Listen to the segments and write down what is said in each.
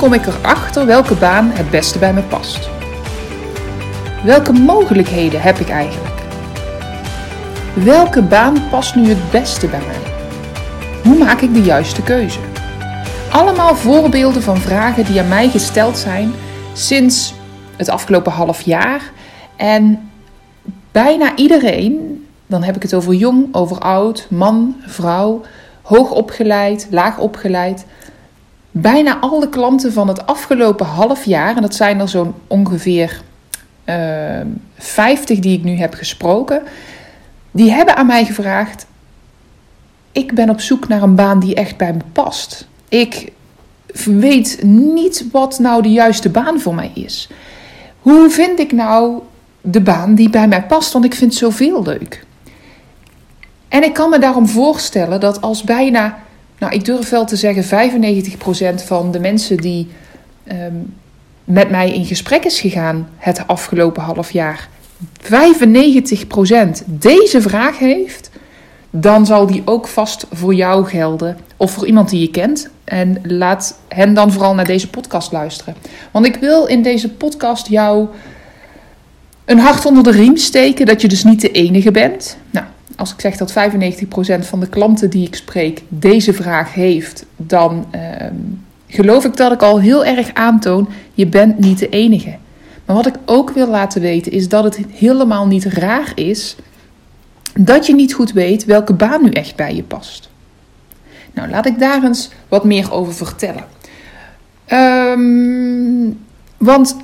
Kom ik erachter welke baan het beste bij me past? Welke mogelijkheden heb ik eigenlijk? Welke baan past nu het beste bij mij? Hoe maak ik de juiste keuze? Allemaal voorbeelden van vragen die aan mij gesteld zijn sinds het afgelopen half jaar. En bijna iedereen, dan heb ik het over jong, over oud, man, vrouw, hoog opgeleid, laag opgeleid. Bijna alle klanten van het afgelopen half jaar, en dat zijn er zo'n ongeveer uh, ehm, 50 die ik nu heb gesproken, die hebben aan mij gevraagd: Ik ben op zoek naar een baan die echt bij me past. Ik weet niet wat nou de juiste baan voor mij is. Hoe vind ik nou de baan die bij mij past? Want ik vind zoveel leuk. En ik kan me daarom voorstellen dat als bijna, nou ik durf wel te zeggen, 95% van de mensen die ehm, met mij in gesprek is gegaan het afgelopen half jaar, 95% deze vraag heeft, dan zal die ook vast voor jou gelden of voor iemand die je kent. En laat hen dan vooral naar deze podcast luisteren. Want ik wil in deze podcast jou een hart onder de riem steken dat je dus niet de enige bent. Nou, als ik zeg dat 95% van de klanten die ik spreek deze vraag heeft, dan ehm, geloof ik dat ik al heel erg aantoon: je bent niet de enige. Maar wat ik ook wil laten weten is dat het helemaal niet raar is dat je niet goed weet welke baan nu echt bij je past. Nou, laat ik daar eens wat meer over vertellen. Um, want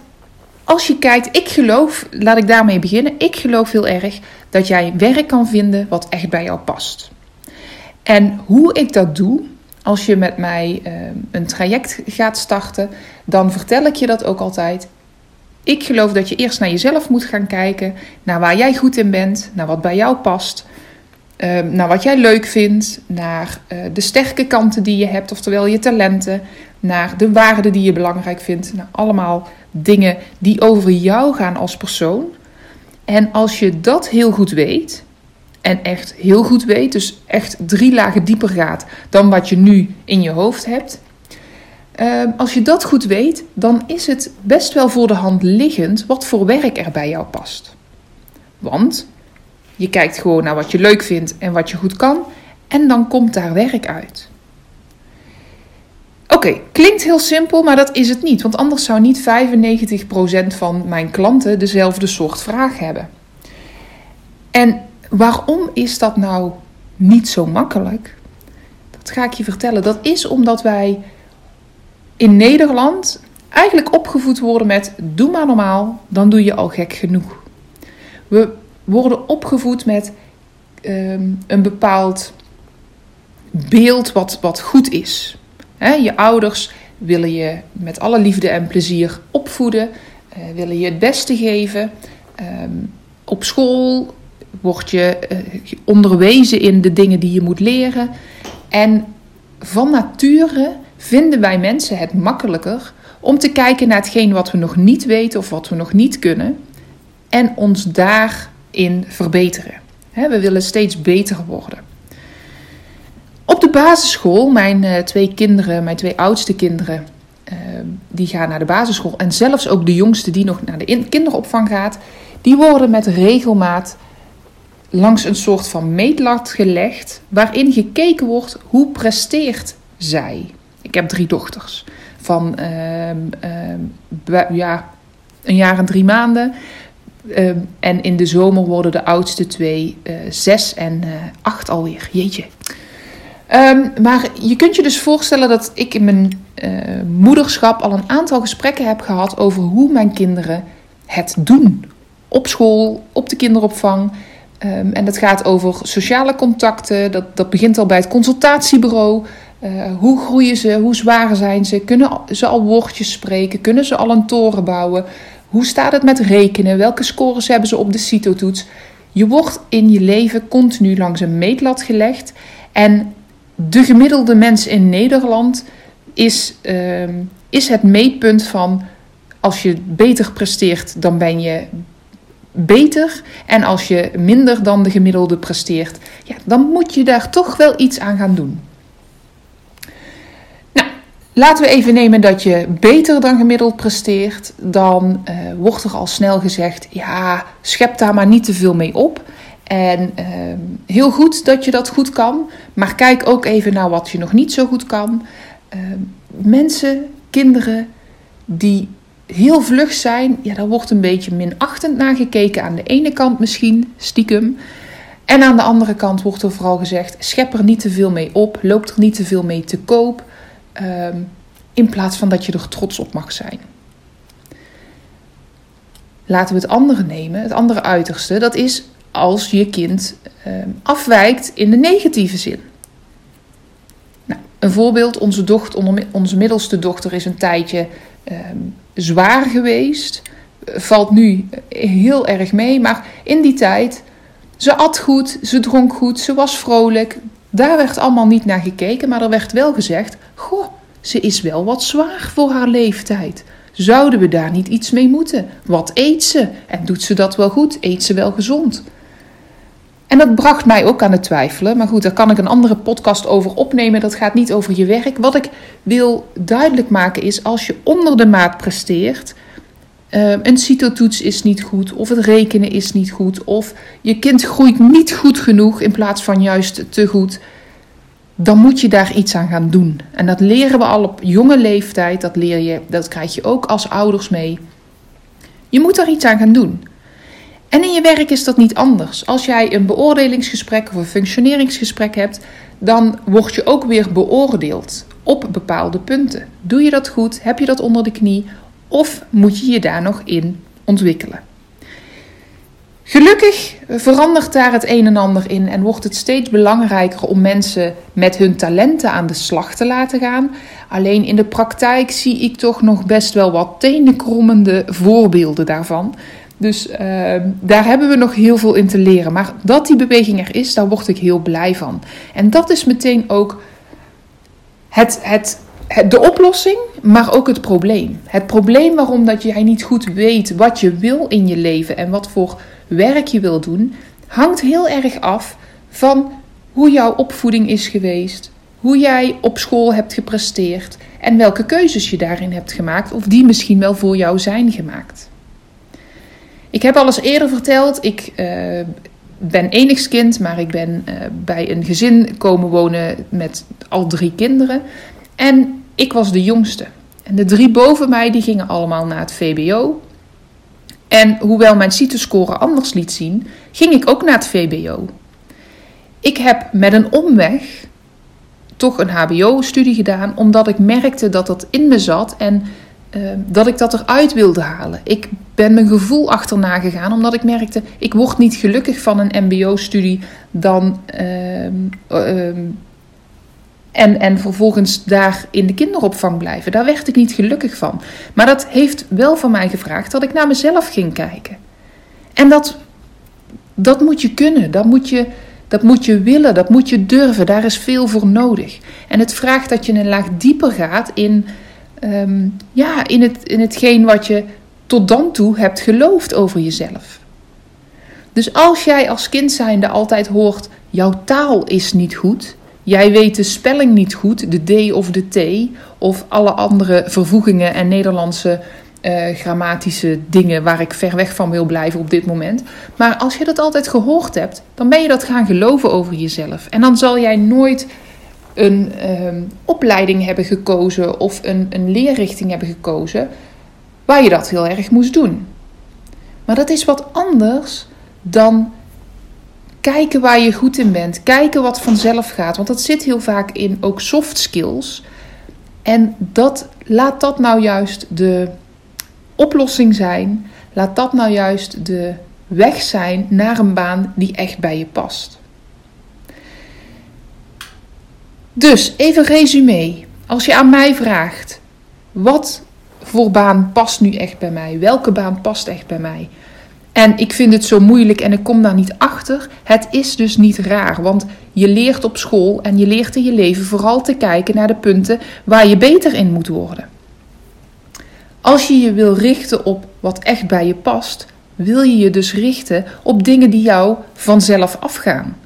als je kijkt, ik geloof, laat ik daarmee beginnen. Ik geloof heel erg dat jij werk kan vinden wat echt bij jou past. En hoe ik dat doe, als je met mij uh, een traject gaat starten, dan vertel ik je dat ook altijd. Ik geloof dat je eerst naar jezelf moet gaan kijken, naar waar jij goed in bent, naar wat bij jou past, ehm, naar wat jij leuk vindt, naar uh, de sterke kanten die je hebt, oftewel je talenten, naar de waarden die je belangrijk vindt, naar allemaal dingen die over jou gaan als persoon. En als je dat heel goed weet, en echt heel goed weet, dus echt drie lagen dieper gaat dan wat je nu in je hoofd hebt, Ehm, als je dat goed weet, dan is het best wel voor de hand liggend wat voor werk er bij jou past. Want je kijkt gewoon naar wat je leuk vindt en wat je goed kan, en dan komt daar werk uit. Oké, klinkt heel simpel, maar dat is het niet, want anders zou niet 95% van mijn klanten dezelfde soort vraag hebben. En waarom is dat nou niet zo makkelijk? Dat ga ik je vertellen. Dat is omdat wij in Nederland eigenlijk opgevoed worden met doe maar normaal, dan doe je al gek genoeg. We worden opgevoed met ehm, een bepaald beeld wat, wat goed is. Je ouders willen je met alle liefde en plezier opvoeden, uh, willen je het beste geven. Ehm, op school word je uh, onderwezen in de dingen die je moet leren. En van nature vinden wij mensen het makkelijker om te kijken naar hetgeen wat we nog niet weten of wat we nog niet kunnen en ons daarin verbeteren. We willen steeds beter worden. Basisschool, mijn eh, twee kinderen, mijn twee oudste kinderen, eh, die gaan naar de basisschool. En zelfs ook de jongste die nog naar de kinderopvang gaat, die worden met regelmaat langs een soort van meetlat gelegd, waarin gekeken wordt hoe presteert zij. Ik heb drie dochters van ehm, ehm, ja, een jaar en drie maanden. Ehm, en in de zomer worden de oudste twee uh, zes en acht alweer. Jeetje. Maar je kunt je dus voorstellen dat ik in mijn uh, moederschap al een aantal gesprekken heb gehad over hoe mijn kinderen het doen. Op school, op de kinderopvang. en dat gaat over sociale contacten. Dat, dat begint al bij het consultatiebureau. Uh, hoe groeien ze? Hoe zwaar zijn ze? Kunnen ze al woordjes spreken? Kunnen ze al een toren bouwen? Hoe staat het met rekenen? Welke scores hebben ze op de CITO-toets? Je wordt in je leven continu langs een meetlat gelegd. En de gemiddelde mens in Nederland is, uh, is het meetpunt van als je beter presteert, dan ben je beter. En als je minder dan de gemiddelde presteert, ja, dan moet je daar toch wel iets aan gaan doen. Nou, laten we even nemen dat je beter dan gemiddeld presteert. Dan uh, wordt er al snel gezegd: ja, schep daar maar niet te veel mee op. En uh, heel goed dat je dat goed kan, maar kijk ook even naar wat je nog niet zo goed kan. Uh, mensen, kinderen die heel vlug zijn, ja, daar wordt een beetje minachtend naar gekeken. Aan de ene kant misschien, stiekem. En aan de andere kant wordt er vooral gezegd: schep er niet te veel mee op, loop er niet te veel mee te koop. Uh, in plaats van dat je er trots op mag zijn. Laten we het andere nemen, het andere uiterste. Dat is als je kind uh, afwijkt in de negatieve zin. Nou, een voorbeeld: onze, dochter, onze middelste dochter is een tijdje Ehm, zwaar geweest. Valt nu heel erg mee. Maar in die tijd, ze at goed, ze dronk goed, ze was vrolijk. Daar werd allemaal niet naar gekeken, maar er werd wel gezegd: Goh, ze is wel wat zwaar voor haar leeftijd. Zouden we daar niet iets mee moeten? Wat eet ze? En doet ze dat wel goed? Eet ze wel gezond? En dat bracht mij ook aan het twijfelen. Maar goed, daar kan ik een andere podcast over opnemen. Dat gaat niet over je werk. Wat ik wil duidelijk maken is: als je onder de maat presteert. Uh, een CITO-toets is niet goed, of het rekenen is niet goed, of je kind groeit niet goed genoeg in plaats van juist te goed, dan moet je daar iets aan gaan doen. En dat leren we al op jonge leeftijd, dat, leer je, dat krijg je ook als ouders mee. Je moet daar iets aan gaan doen. En in je werk is dat niet anders. Als jij een beoordelingsgesprek of een functioneringsgesprek hebt, dan word je ook weer beoordeeld op bepaalde punten. Doe je dat goed? Heb je dat onder de knie? Of moet je je daar nog in ontwikkelen? Gelukkig verandert daar het een en ander in en wordt het steeds belangrijker om mensen met hun talenten aan de slag te laten gaan. Alleen in de praktijk zie ik toch nog best wel wat tenenkrommende voorbeelden daarvan. Dus ehm, daar hebben we nog heel veel in te leren. Maar dat die beweging er is, daar word ik heel blij van. En dat is meteen ook het, het, de oplossing, maar ook het probleem. Het probleem waarom dat jij niet goed weet wat je wil in je leven en wat voor werk je wil doen, hangt heel erg af van hoe jouw opvoeding is geweest, hoe jij op school hebt gepresteerd en welke keuzes je daarin hebt gemaakt of die misschien wel voor jou zijn gemaakt. Ik heb al eens eerder verteld, ik uh, ben enigskind, maar ik ben uh, bij een gezin komen wonen met al drie kinderen. En ik was de jongste. En de drie boven mij die gingen allemaal naar het VBO. En hoewel mijn CITO-score anders liet zien, ging ik ook naar het VBO. Ik heb met een omweg toch een HBO-studie gedaan, omdat ik merkte dat dat in me zat en Ehm, dat ik dat eruit wilde halen. Ik ben mijn gevoel achterna gegaan, omdat ik merkte, ik word niet gelukkig van een MBO-studie dan. Ehm, ehm, en, en vervolgens daar in de kinderopvang blijven. Daar werd ik niet gelukkig van. Maar dat heeft wel van mij gevraagd dat ik naar mezelf ging kijken. En dat, dat moet je kunnen. Dat moet je, dat moet je willen. Dat moet je durven. Daar is veel voor nodig. En het vraagt dat je een laag dieper gaat in um, ja, in, het, in hetgeen wat je tot dan toe hebt geloofd over jezelf. Dus als jij als kind zijnde altijd hoort, jouw taal is niet goed, jij weet de spelling niet goed, de D of de T, of alle andere vervoegingen en Nederlandse uh, grammatische dingen waar ik ver weg van wil blijven op dit moment. Maar als je dat altijd gehoord hebt, dan ben je dat gaan geloven over jezelf. En dan zal jij nooit een ehm, opleiding hebben gekozen of een, een leerrichting hebben gekozen waar je dat heel erg moest doen. Maar dat is wat anders dan kijken waar je goed in bent, kijken wat vanzelf gaat. Want dat zit heel vaak in ook soft skills. En dat, laat dat nou juist de oplossing zijn. Laat dat nou juist de weg zijn naar een baan die echt bij je past. Dus even resume. Als je aan mij vraagt, wat voor baan past nu echt bij mij? Welke baan past echt bij mij? En ik vind het zo moeilijk en ik kom daar niet achter. Het is dus niet raar, want je leert op school en je leert in je leven vooral te kijken naar de punten waar je beter in moet worden. Als je je wil richten op wat echt bij je past, wil je je dus richten op dingen die jou vanzelf afgaan.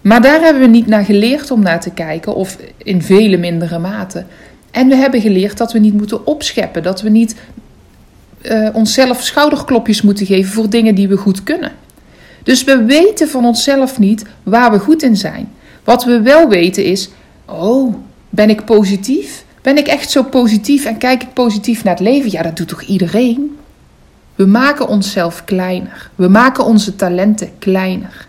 Maar daar hebben we niet naar geleerd om naar te kijken, of in vele mindere mate. En we hebben geleerd dat we niet moeten opscheppen, dat we niet uh, onszelf schouderklopjes moeten geven voor dingen die we goed kunnen. Dus we weten van onszelf niet waar we goed in zijn. Wat we wel weten is: oh, ben ik positief? Ben ik echt zo positief en kijk ik positief naar het leven? Ja, dat doet toch iedereen? We maken onszelf kleiner. We maken onze talenten kleiner.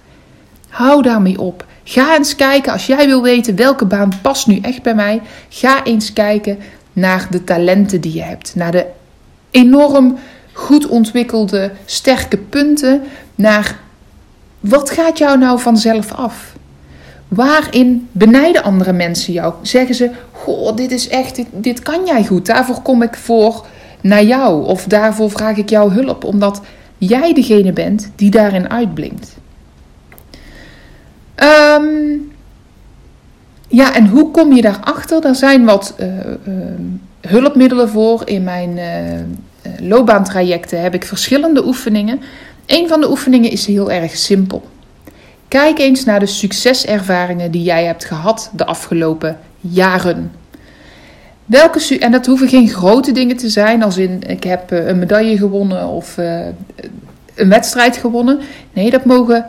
Hou daarmee op. Ga eens kijken, als jij wil weten welke baan past nu echt bij mij, ga eens kijken naar de talenten die je hebt, naar de enorm goed ontwikkelde, sterke punten, naar wat gaat jou nou vanzelf af? Waarin benijden andere mensen jou? Zeggen ze: Goh, dit is echt, dit, dit kan jij goed, daarvoor kom ik voor naar jou, of daarvoor vraag ik jouw hulp, omdat jij degene bent die daarin uitblinkt. Um, ja, en hoe kom je daarachter? Er zijn wat uh, hulpmiddelen voor. In mijn uh, loopbaantrajecten heb ik verschillende oefeningen. Een van de oefeningen is heel erg simpel. Kijk eens naar de succeservaringen die jij hebt gehad de afgelopen jaren. Welke, en dat hoeven geen grote dingen te zijn, als in ik heb een medaille gewonnen of een wedstrijd gewonnen. Nee, dat mogen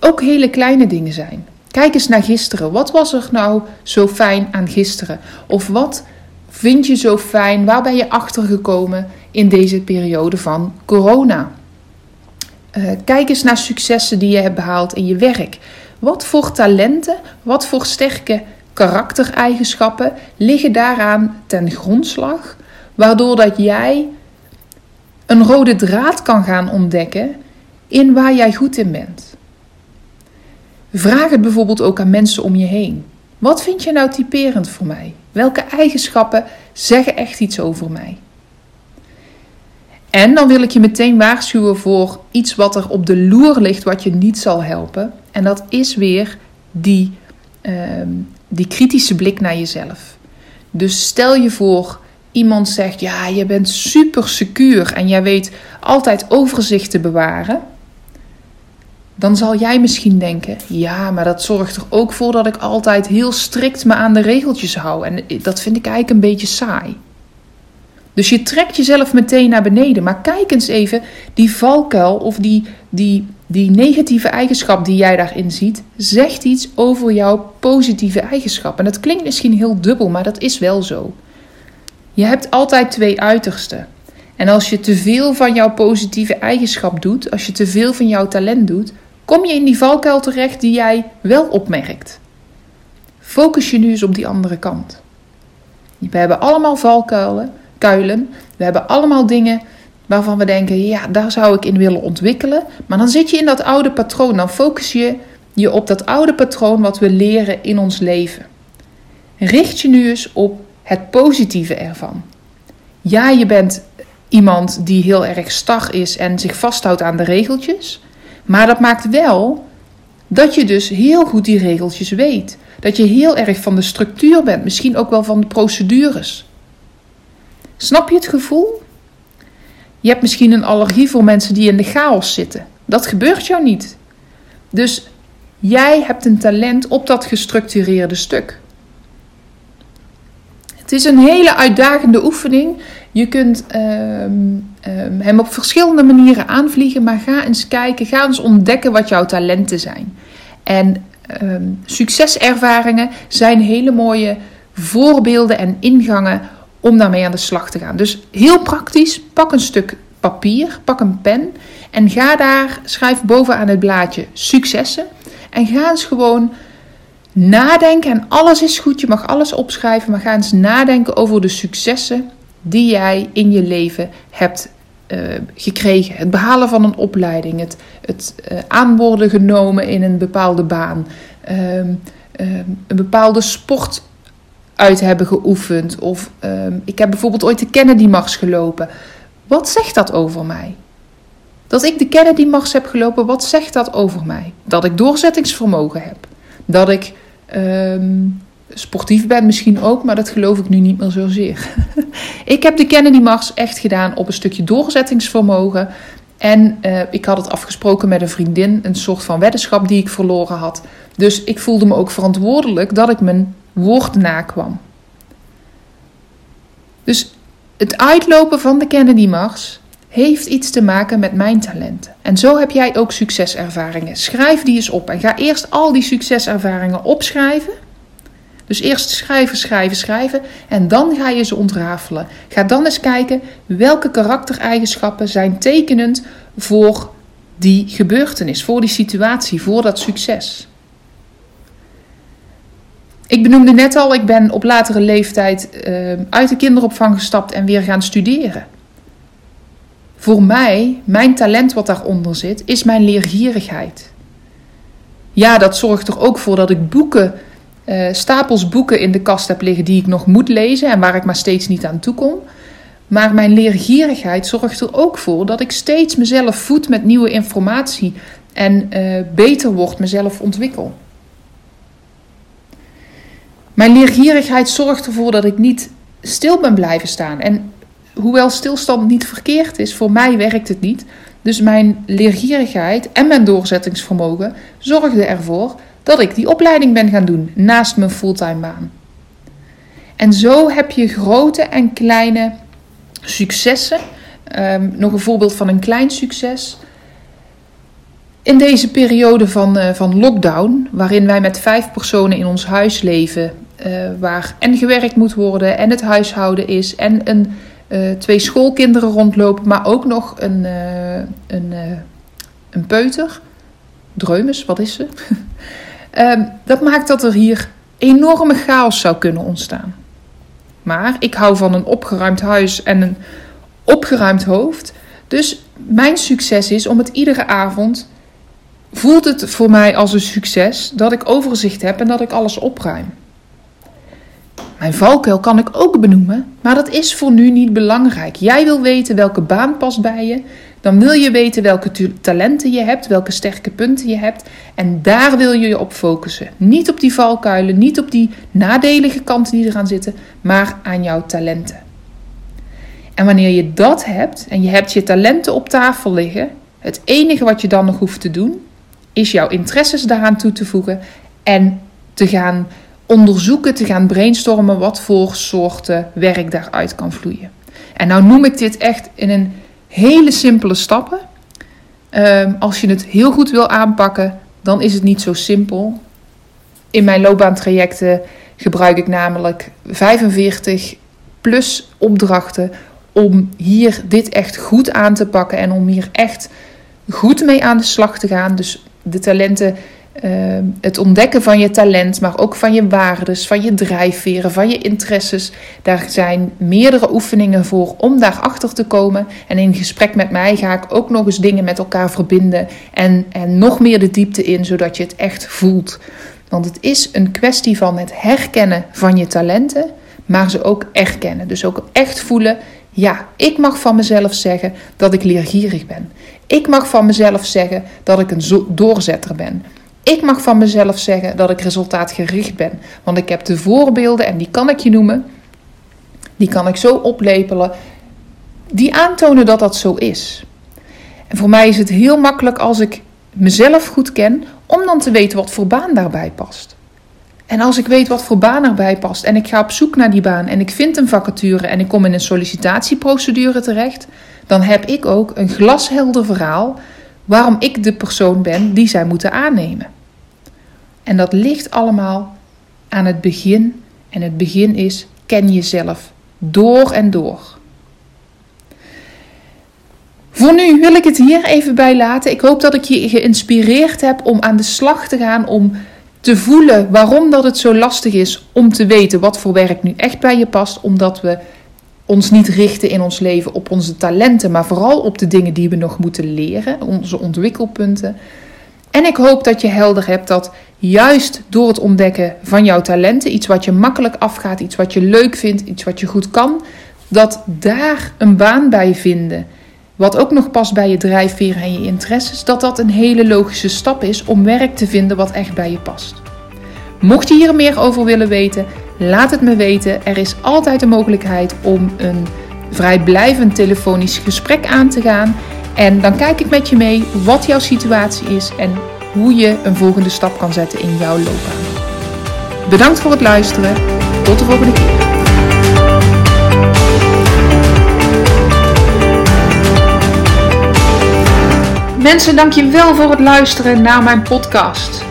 ook hele kleine dingen zijn. Kijk eens naar gisteren. Wat was er nou zo fijn aan gisteren? Of wat vind je zo fijn? Waar ben je achter gekomen in deze periode van corona? Uh, kijk eens naar successen die je hebt behaald in je werk. Wat voor talenten, wat voor sterke karaktereigenschappen liggen daaraan ten grondslag, waardoor dat jij een rode draad kan gaan ontdekken in waar jij goed in bent. Vraag het bijvoorbeeld ook aan mensen om je heen. Wat vind je nou typerend voor mij? Welke eigenschappen zeggen echt iets over mij? En dan wil ik je meteen waarschuwen voor iets wat er op de loer ligt, wat je niet zal helpen. En dat is weer die, ehm, die kritische blik naar jezelf. Dus stel je voor, iemand zegt: Ja, je bent super secuur en jij weet altijd overzicht te bewaren dan zal jij misschien denken: ja, maar dat zorgt er ook voor dat ik altijd heel strikt me aan de regeltjes hou. En dat vind ik eigenlijk een beetje saai. Dus je trekt jezelf meteen naar beneden. Maar kijk eens even, die valkuil of die, die, die negatieve eigenschap die jij daarin ziet, zegt iets over jouw positieve eigenschap. En dat klinkt misschien heel dubbel, maar dat is wel zo. Je hebt altijd twee uitersten. En als je te veel van jouw positieve eigenschap doet, als je te veel van jouw talent doet, kom je in die valkuil terecht die jij wel opmerkt. Focus je nu eens op die andere kant. We hebben allemaal valkuilen, kuilen. We hebben allemaal dingen waarvan we denken, ja, daar zou ik in willen ontwikkelen. Maar dan zit je in dat oude patroon. Dan focus je je op dat oude patroon wat we leren in ons leven. Richt je nu eens op het positieve ervan. Ja, je bent iemand die heel erg star is en zich vasthoudt aan de regeltjes. Maar dat maakt wel dat je dus heel goed die regeltjes weet. Dat je heel erg van de structuur bent, misschien ook wel van de procedures. Snap je het gevoel? Je hebt misschien een allergie voor mensen die in de chaos zitten. Dat gebeurt jou niet. Dus jij hebt een talent op dat gestructureerde stuk. Het is een hele uitdagende oefening. Je kunt ehm, ehm, hem op verschillende manieren aanvliegen, maar ga eens kijken, ga eens ontdekken wat jouw talenten zijn. En ehm, succeservaringen zijn hele mooie voorbeelden en ingangen om daarmee aan de slag te gaan. Dus heel praktisch, pak een stuk papier, pak een pen en ga daar, schrijf bovenaan het blaadje successen. En ga eens gewoon nadenken. En alles is goed, je mag alles opschrijven, maar ga eens nadenken over de successen die jij in je leven hebt uh, gekregen. Het behalen van een opleiding, het, het aanworden genomen in een bepaalde baan, uh, ehm, een bepaalde sport uit hebben geoefend. Of ehm, ik heb bijvoorbeeld ooit de Kennedy Mars gelopen. Wat zegt dat over mij? Dat ik de Kennedy Mars heb gelopen, wat zegt dat over mij? Dat ik doorzettingsvermogen heb. Dat ik ehm, sportief ben misschien ook, maar dat geloof ik nu niet meer zozeer. ik heb de Kennedy Mars echt gedaan op een stukje doorzettingsvermogen. En uh, ik had het afgesproken met een vriendin, een soort van weddenschap die ik verloren had. Dus ik voelde me ook verantwoordelijk dat ik mijn woord nakwam. Dus het uitlopen van de Kennedy Mars heeft iets te maken met mijn talenten. En zo heb jij ook succeservaringen. Schrijf die eens op en ga eerst al die succeservaringen opschrijven. Dus eerst schrijven, schrijven, schrijven en dan ga je ze ontrafelen. Ga dan eens kijken welke karaktereigenschappen zijn tekenend voor die gebeurtenis, voor die situatie, voor dat succes. Ik benoemde net al, ik ben op latere leeftijd uh, uit de kinderopvang gestapt en weer gaan studeren. Voor mij, mijn talent wat daaronder zit, is mijn leergierigheid. Ja, dat zorgt er ook voor dat ik boeken, uh, stapels boeken in de kast heb liggen die ik nog moet lezen en waar ik maar steeds niet aan toe kom. Maar mijn leergierigheid zorgt er ook voor dat ik steeds mezelf voed met nieuwe informatie en uh, beter word, mezelf ontwikkel. Mijn leergierigheid zorgt ervoor dat ik niet stil ben blijven staan. En hoewel stilstand niet verkeerd is, voor mij werkt het niet. Dus mijn leergierigheid en mijn doorzettingsvermogen zorgden ervoor dat ik die opleiding ben gaan doen naast mijn fulltime baan. En zo heb je grote en kleine successen. Um, nog een voorbeeld van een klein succes. In deze periode van, uh, van lockdown, waarin wij met vijf personen in ons huis leven, uh, waar en gewerkt moet worden en het huishouden is en een, uh, twee schoolkinderen rondlopen, maar ook nog een, een, een peuter. Dreumes, wat is ze? um, dat maakt dat er hier enorme chaos zou kunnen ontstaan. Maar ik hou van een opgeruimd huis en een opgeruimd hoofd. Dus mijn succes is om het iedere avond. Voelt het voor mij als een succes dat ik overzicht heb en dat ik alles opruim. Mijn valkuil kan ik ook benoemen, maar dat is voor nu niet belangrijk. Jij wil weten welke baan past bij je, dan wil je weten welke talenten je hebt, welke sterke punten je hebt. En daar wil je je op focussen. Niet op die valkuilen, niet op die nadelige kanten die eraan zitten, maar aan jouw talenten. En wanneer je dat hebt en je hebt je talenten op tafel liggen, het enige wat je dan nog hoeft te doen, is jouw interesses daaraan toe te voegen en te gaan onderzoeken, te gaan brainstormen wat voor soorten werk daaruit kan vloeien. En nou noem ik dit echt in een hele simpele stappen. Um, als je het heel goed wil aanpakken, dan is het niet zo simpel. In mijn loopbaantrajecten gebruik ik namelijk 45 plus opdrachten om hier dit echt goed aan te pakken en om hier echt goed mee aan de slag te gaan. Dus de talenten Ehm, het ontdekken van je talent, maar ook van je waardes, van je drijfveren, van je interesses. Daar zijn meerdere oefeningen voor om daarachter te komen. En in gesprek met mij ga ik ook nog eens dingen met elkaar verbinden en, en nog meer de diepte in, zodat je het echt voelt. Want het is een kwestie van het herkennen van je talenten, maar ze ook erkennen. Dus ook echt voelen, ja, ik mag van mezelf zeggen dat ik leergierig ben. Ik mag van mezelf zeggen dat ik een doorzetter ben. Ik mag van mezelf zeggen dat ik resultaatgericht ben. Want ik heb de voorbeelden, en die kan ik je noemen, die kan ik zo oplepelen, die aantonen dat dat zo is. En voor mij is het heel makkelijk als ik mezelf goed ken, om dan te weten wat voor baan daarbij past. En als ik weet wat voor baan erbij past en ik ga op zoek naar die baan en ik vind een vacature en ik kom in een sollicitatieprocedure terecht, dan heb ik ook een glashelder verhaal waarom ik de persoon ben die zij moeten aannemen. En dat ligt allemaal aan het begin. En het begin is: ken jezelf door en door. Voor nu wil ik het hier even bij laten. Ik hoop dat ik je geïnspireerd heb om aan de slag te gaan, om te voelen waarom dat het zo lastig is om te weten wat voor werk nu echt bij je past, omdat we ons niet richten in ons leven op onze talenten, maar vooral op de dingen die we nog moeten leren, onze ontwikkelpunten. En ik hoop dat je helder hebt dat juist door het ontdekken van jouw talenten, iets wat je makkelijk afgaat, iets wat je leuk vindt, iets wat je goed kan, dat daar een baan bij vinden, wat ook nog past bij je drijfveer en je interesses, dat dat een hele logische stap is om werk te vinden wat echt bij je past. Mocht je hier meer over willen weten, laat het me weten. Er is altijd de mogelijkheid om een vrijblijvend telefonisch gesprek aan te gaan. En dan kijk ik met je mee wat jouw situatie is en hoe je een volgende stap kan zetten in jouw loopbaan. Bedankt voor het luisteren. Tot de volgende keer. Mensen, dank je wel voor het luisteren naar mijn podcast.